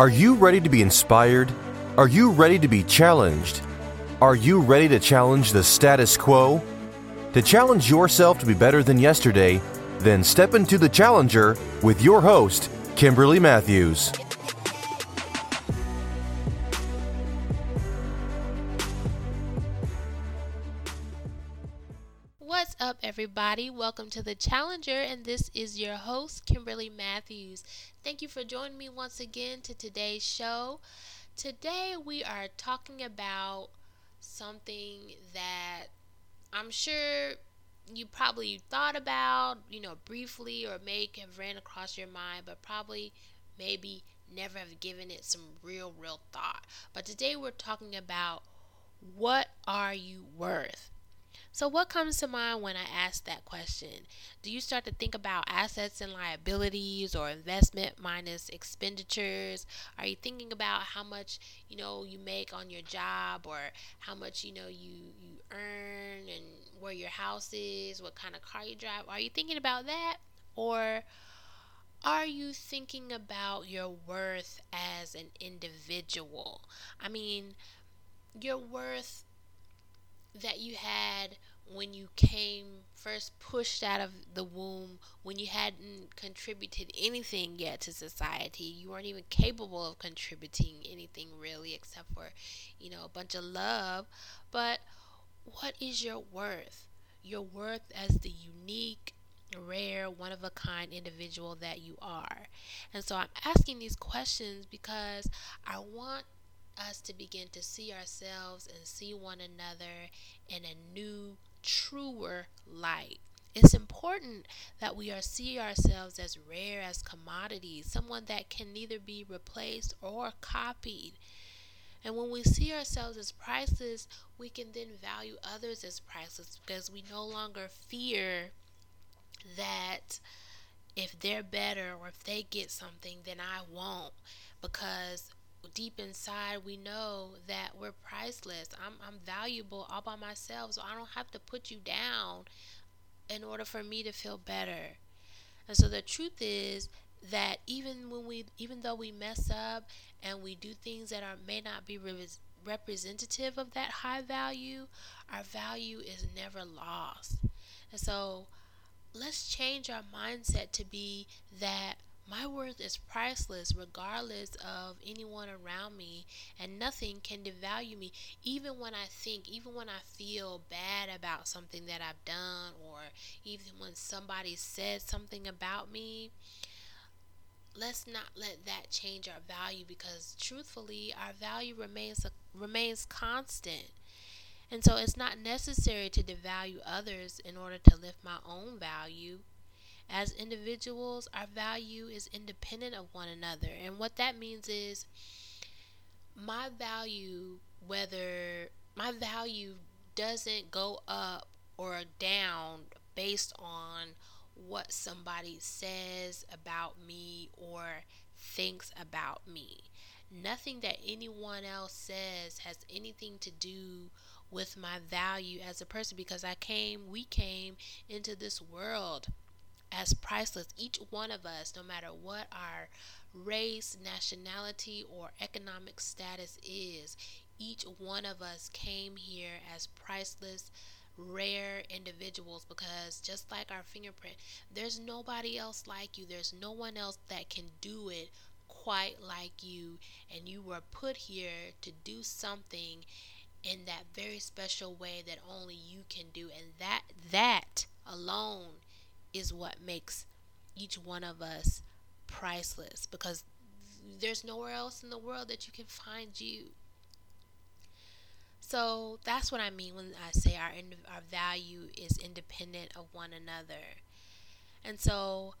Are you ready to be inspired? Are you ready to be challenged? Are you ready to challenge the status quo? To challenge yourself to be better than yesterday, then step into the challenger with your host, Kimberly Matthews. Everybody? Welcome to the Challenger, and this is your host, Kimberly Matthews. Thank you for joining me once again to today's show. Today, we are talking about something that I'm sure you probably thought about, you know, briefly, or may have ran across your mind, but probably maybe never have given it some real, real thought. But today, we're talking about what are you worth? So, what comes to mind when I ask that question? Do you start to think about assets and liabilities or investment minus expenditures? Are you thinking about how much you know you make on your job or how much you know you, you earn and where your house is, what kind of car you drive? Are you thinking about that? Or are you thinking about your worth as an individual? I mean, your worth that you had when you came first pushed out of the womb when you hadn't contributed anything yet to society you weren't even capable of contributing anything really except for you know a bunch of love. But what is your worth? Your worth as the unique rare one of a kind individual that you are. And so i'm asking these questions because i want us to begin to see ourselves and see one another in a new, truer light. It's important that we are see ourselves as rare as commodities, someone that can neither be replaced or copied. And when we see ourselves as priceless, we can then value others as priceless because we no longer fear that if they're better or if they get something, then I won't. Because deep inside we know that we're priceless. I'm I'm valuable all by myself, so I don't have to put you down in order for me to feel better. And so the truth is that even when we even though we mess up and we do things that are may not be re- representative of that high value, our value is never lost. And so let's change our mindset to be that my worth is priceless regardless of anyone around me, and nothing can devalue me. Even when I think, even when I feel bad about something that I've done, or even when somebody says something about me, let's not let that change our value because truthfully, our value remains remains constant. And so it's not necessary to devalue others in order to lift my own value. As individuals, our value is independent of one another. And what that means is my value, whether my value doesn't go up or down based on what somebody says about me or thinks about me. Nothing that anyone else says has anything to do with my value as a person because I came, we came into this world as priceless. Each one of us, no matter what our race, nationality, or economic status is, each one of us came here as priceless, rare individuals because just like our fingerprint, there's nobody else like you. There's no one else that can do it quite like you. And you were put here to do something in that very special way that only you can do. And that, that alone is what makes each one of us priceless because there's nowhere else in the world that you can find you. So that's what I mean when I say our our value is independent of one another. And so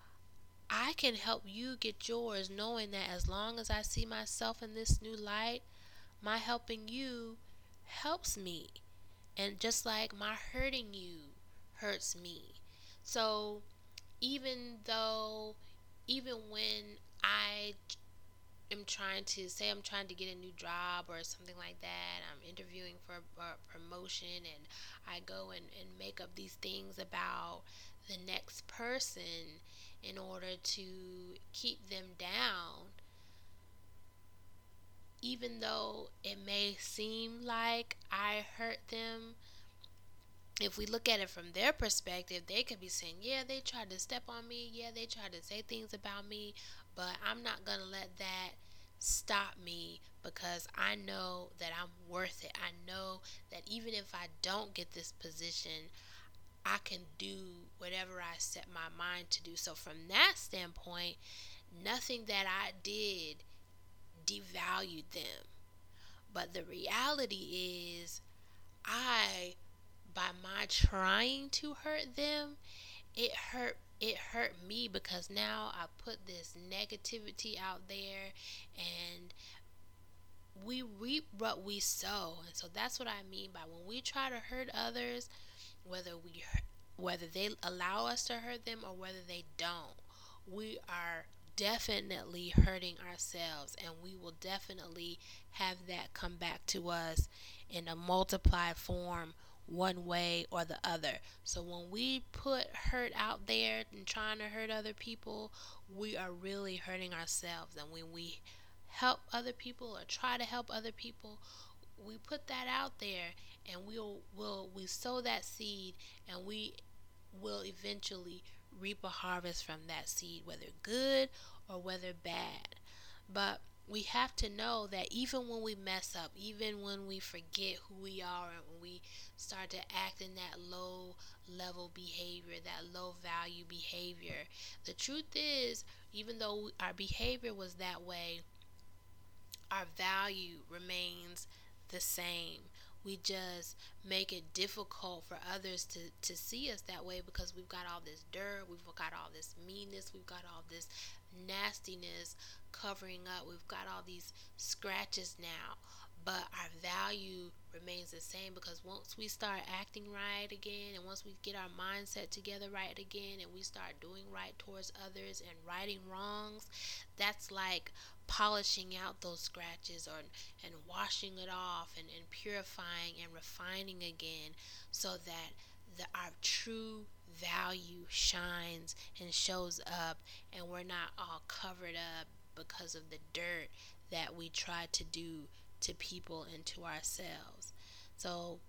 I can help you get yours knowing that as long as I see myself in this new light, my helping you helps me. And just like my hurting you hurts me. So even though, even when I am trying to say I'm trying to get a new job or something like that, I'm interviewing for a promotion and I go and, and make up these things about the next person in order to keep them down. even though it may seem like I hurt them, if we look at it from their perspective, they could be saying, Yeah, they tried to step on me. Yeah, they tried to say things about me. But I'm not going to let that stop me because I know that I'm worth it. I know that even if I don't get this position, I can do whatever I set my mind to do. So, from that standpoint, nothing that I did devalued them. But the reality is, I, by my trying to hurt them, it hurt it hurt me because now I put this negativity out there and we reap what we sow. And so that's what I mean by when we try to hurt others, whether we whether they allow us to hurt them or whether they don't, we are definitely hurting ourselves and we will definitely have that come back to us in a multiplied form one way or the other. So when we put hurt out there and trying to hurt other people, we are really hurting ourselves. And when we help other people or try to help other people, we put that out there and we'll will we sow that seed and we will eventually reap a harvest from that seed, whether good or whether bad. But we have to know that even when we mess up, even when we forget who we are and when we start to act in that low level behavior, that low value behavior, the truth is, even though our behavior was that way, our value remains the same. We just make it difficult for others to, to see us that way because we've got all this dirt, we've got all this meanness, we've got all this nastiness covering up. We've got all these scratches now, but our value remains the same because once we start acting right again and once we get our mindset together right again and we start doing right towards others and righting wrongs, that's like polishing out those scratches or and washing it off and, and purifying and refining again so that the, our true value shines and shows up and we're not all covered up because of the dirt that we try to do to people and to ourselves. So,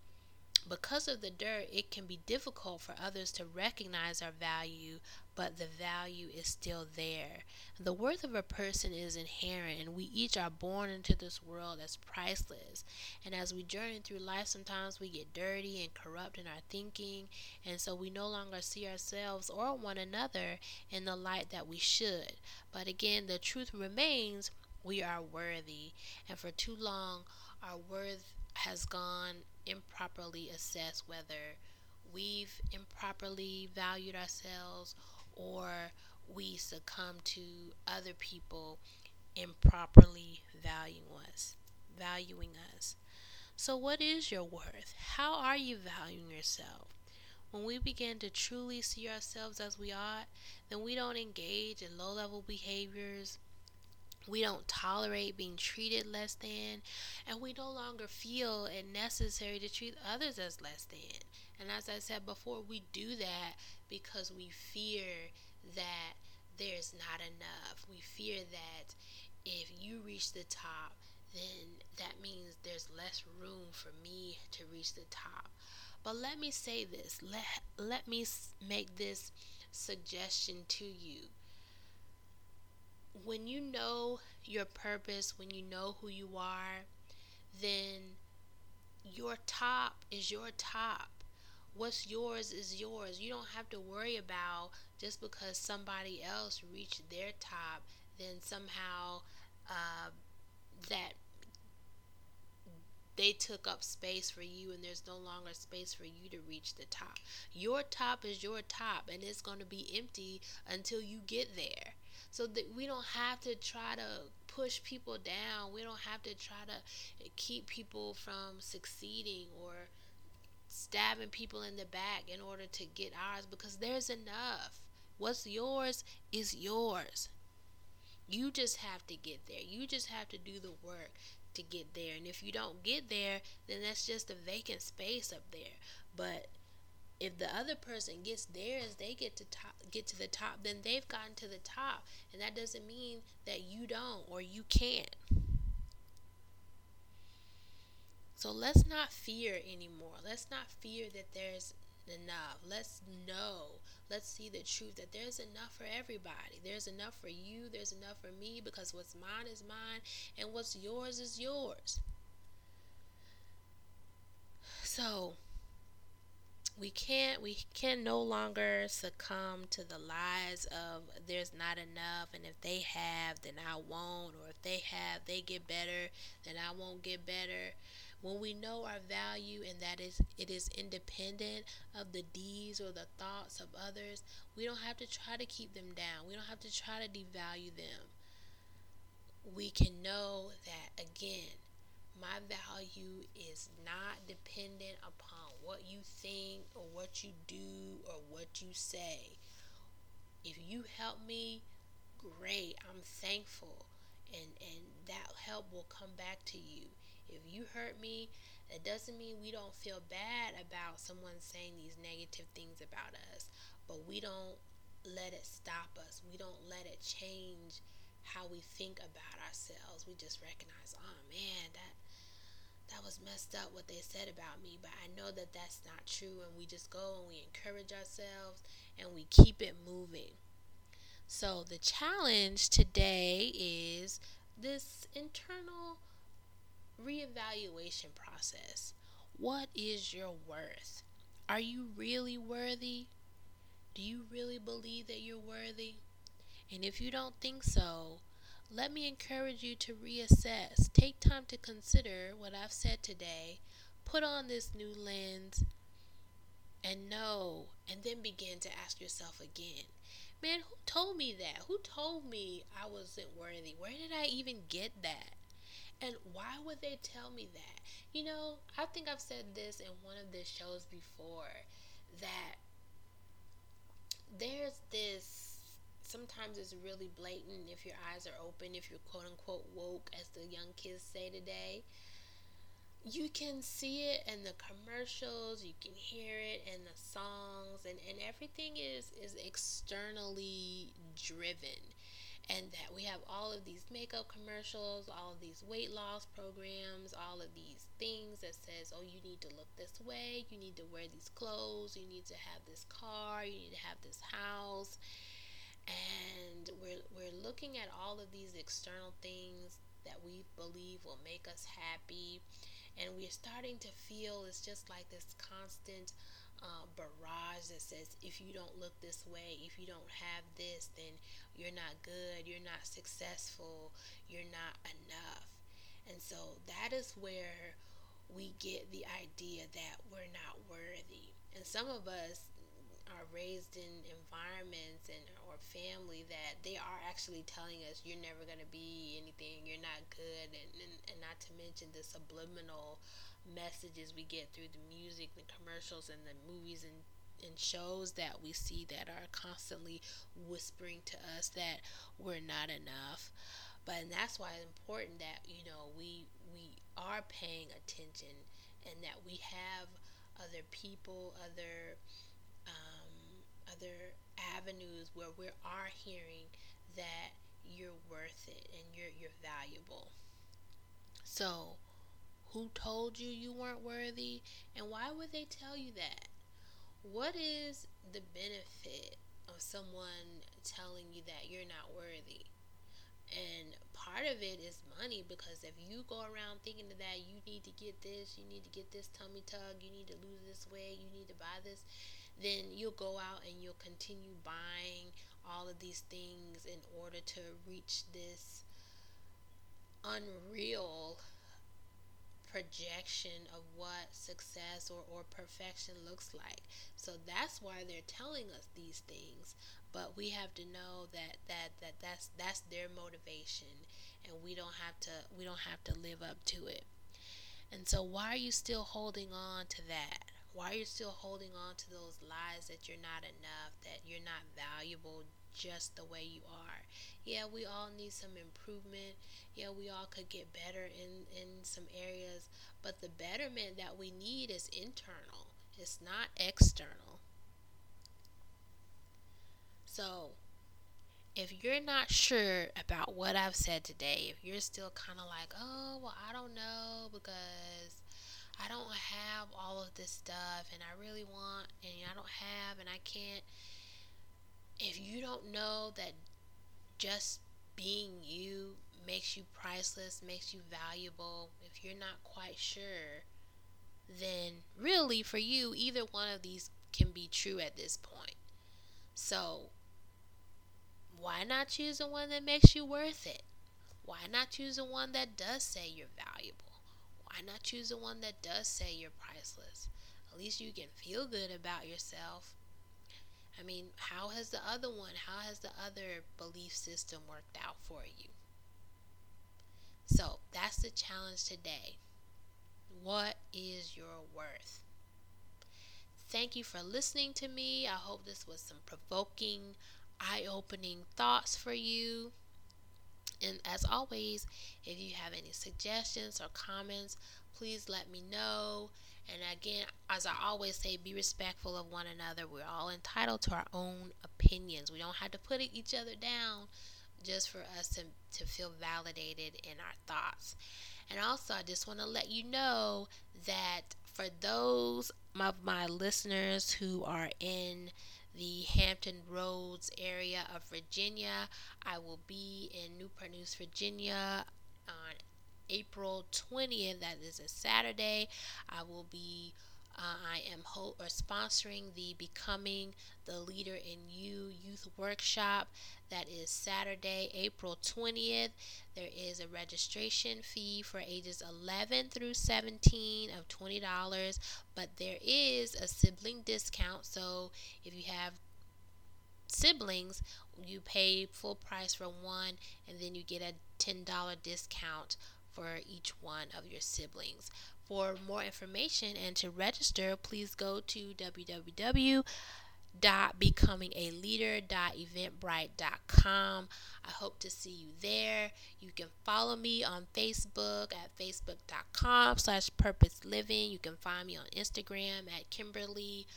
because of the dirt, it can be difficult for others to recognize our value, but the value is still there. The worth of a person is inherent, and we each are born into this world as priceless. And as we journey through life, sometimes we get dirty and corrupt in our thinking, and so we no longer see ourselves or one another in the light that we should. But again, the truth remains we are worthy, and for too long, our worth has gone improperly assess whether we've improperly valued ourselves or we succumb to other people improperly valuing us valuing us. So what is your worth? How are you valuing yourself? When we begin to truly see ourselves as we are then we don't engage in low level behaviors we don't tolerate being treated less than, and we no longer feel it necessary to treat others as less than. And as I said before, we do that because we fear that there's not enough. We fear that if you reach the top, then that means there's less room for me to reach the top. But let me say this. Let let me make this suggestion to you when you know your purpose, when you know who you are, then your top is your top. What's yours is yours. You don't have to worry about just because somebody else reached their top, then somehow uh, that they took up space for you and there's no longer space for you to reach the top. Your top is your top and it's going to be empty until you get there so that we don't have to try to push people down. We don't have to try to keep people from succeeding or stabbing people in the back in order to get ours because there's enough. What's yours is yours. You just have to get there. You just have to do the work to get there. And if you don't get there, then that's just a vacant space up there. But if the other person gets theirs, they get to top, get to the top, then they've gotten to the top, and that doesn't mean that you don't or you can't. So let's not fear anymore. Let's not fear that there's enough. Let's know. Let's see the truth that there's enough for everybody. There's enough for you. There's enough for me because what's mine is mine and what's yours is yours. So we can't we can no longer succumb to the lies of there's not enough and if they have then I won't or if they have they get better then I won't get better. When we know our value and that is it is independent of the deeds or the thoughts of others we don't have to try to keep them down. We don't have to try to devalue them. We can know that again my value is not dependent upon what you think or what you do or what you say. If you help me, great. I'm thankful. And and that help will come back to you. If you hurt me, it doesn't mean we don't feel bad about someone saying these negative things about us, but we don't let it stop us. We don't let it change how we think about ourselves. We just recognize, oh man, that that was messed up what they said about me, but I know that that's not true. And we just go and we encourage ourselves and we keep it moving. So, the challenge today is this internal reevaluation process. What is your worth? Are you really worthy? Do you really believe that you're worthy? And if you don't think so, let me encourage you to reassess. Take time to consider what I've said today. Put on this new lens and know, and then begin to ask yourself again man, who told me that? Who told me I wasn't worthy? Where did I even get that? And why would they tell me that? You know, I think I've said this in one of the shows before that there's this sometimes it's really blatant if your eyes are open, if you're quote unquote woke, as the young kids say today. You can see it in the commercials, you can hear it in the songs, and, and everything is, is externally driven. And that we have all of these makeup commercials, all of these weight loss programs, all of these things that says, oh, you need to look this way, you need to wear these clothes, you need to have this car, you need to have this house and we're we're looking at all of these external things that we believe will make us happy. And we're starting to feel it's just like this constant uh, barrage that says if you don't look this way if you don't have this then you're not good you're not successful you're not enough. And so that is where we get the idea that we're not worthy. And some of us are raised in environments and or family that they are actually telling us you're never going to be anything, you're not good, and, and, and not to mention the subliminal messages we get through the music, the commercials, and the movies and and shows that we see that are constantly whispering to us that we're not enough. But and that's why it's important that you know we we are paying attention and that we have other people, other other avenues where we are hearing that you're worth it and you're you're valuable. So, who told you you weren't worthy and why would they tell you that? What is the benefit of someone telling you that you're not worthy? And part of it is money because if you go around thinking that you need to get this, you need to get this tummy tuck, you need to lose this weight, you need to buy this, then you'll go out and you'll continue buying all of these things in order to reach this unreal projection of what success or, or perfection looks like. So that's why they're telling us these things. But we have to know that, that, that that's that's their motivation and we don't have to we don't have to live up to it. And so why are you still holding on to that? Why are you still holding on to those lies that you're not enough, that you're not valuable just the way you are? Yeah, we all need some improvement. Yeah, we all could get better in, in some areas, but the betterment that we need is internal, it's not external. So, if you're not sure about what I've said today, if you're still kind of like, oh, well, I don't know because I don't have all of this stuff and I really want and I don't have and I can't. If you don't know that just being you makes you priceless, makes you valuable, if you're not quite sure, then really for you, either one of these can be true at this point. So, why not choose the one that makes you worth it? Why not choose the one that does say you're valuable? Why not choose the one that does say you're priceless? At least you can feel good about yourself. I mean, how has the other one, how has the other belief system worked out for you? So that's the challenge today. What is your worth? Thank you for listening to me. I hope this was some provoking, eye opening thoughts for you. And as always, if you have any suggestions or comments, please let me know. And again, as I always say, be respectful of one another. We're all entitled to our own opinions. We don't have to put each other down just for us to, to feel validated in our thoughts. And also, I just want to let you know that for those of my listeners who are in the Hampton Roads area of Virginia, I will be in Newport News, Virginia on April 20th. That is a Saturday. I will be uh, I am ho- or sponsoring the Becoming the Leader in You Youth Workshop. That is Saturday, April 20th. There is a registration fee for ages 11 through 17 of $20, but there is a sibling discount. So if you have siblings, you pay full price for one, and then you get a $10 discount for each one of your siblings. For more information and to register, please go to www.becomingaleader.eventbrite.com. I hope to see you there. You can follow me on Facebook at facebook.com slash purpose living. You can find me on Instagram at Kimberly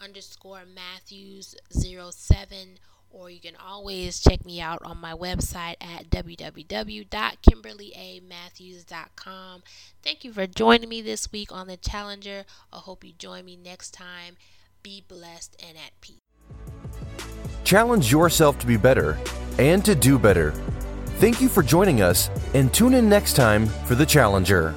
underscore Matthews 07 or you can always check me out on my website at www.kimberlyamatthews.com. Thank you for joining me this week on The Challenger. I hope you join me next time. Be blessed and at peace. Challenge yourself to be better and to do better. Thank you for joining us and tune in next time for The Challenger.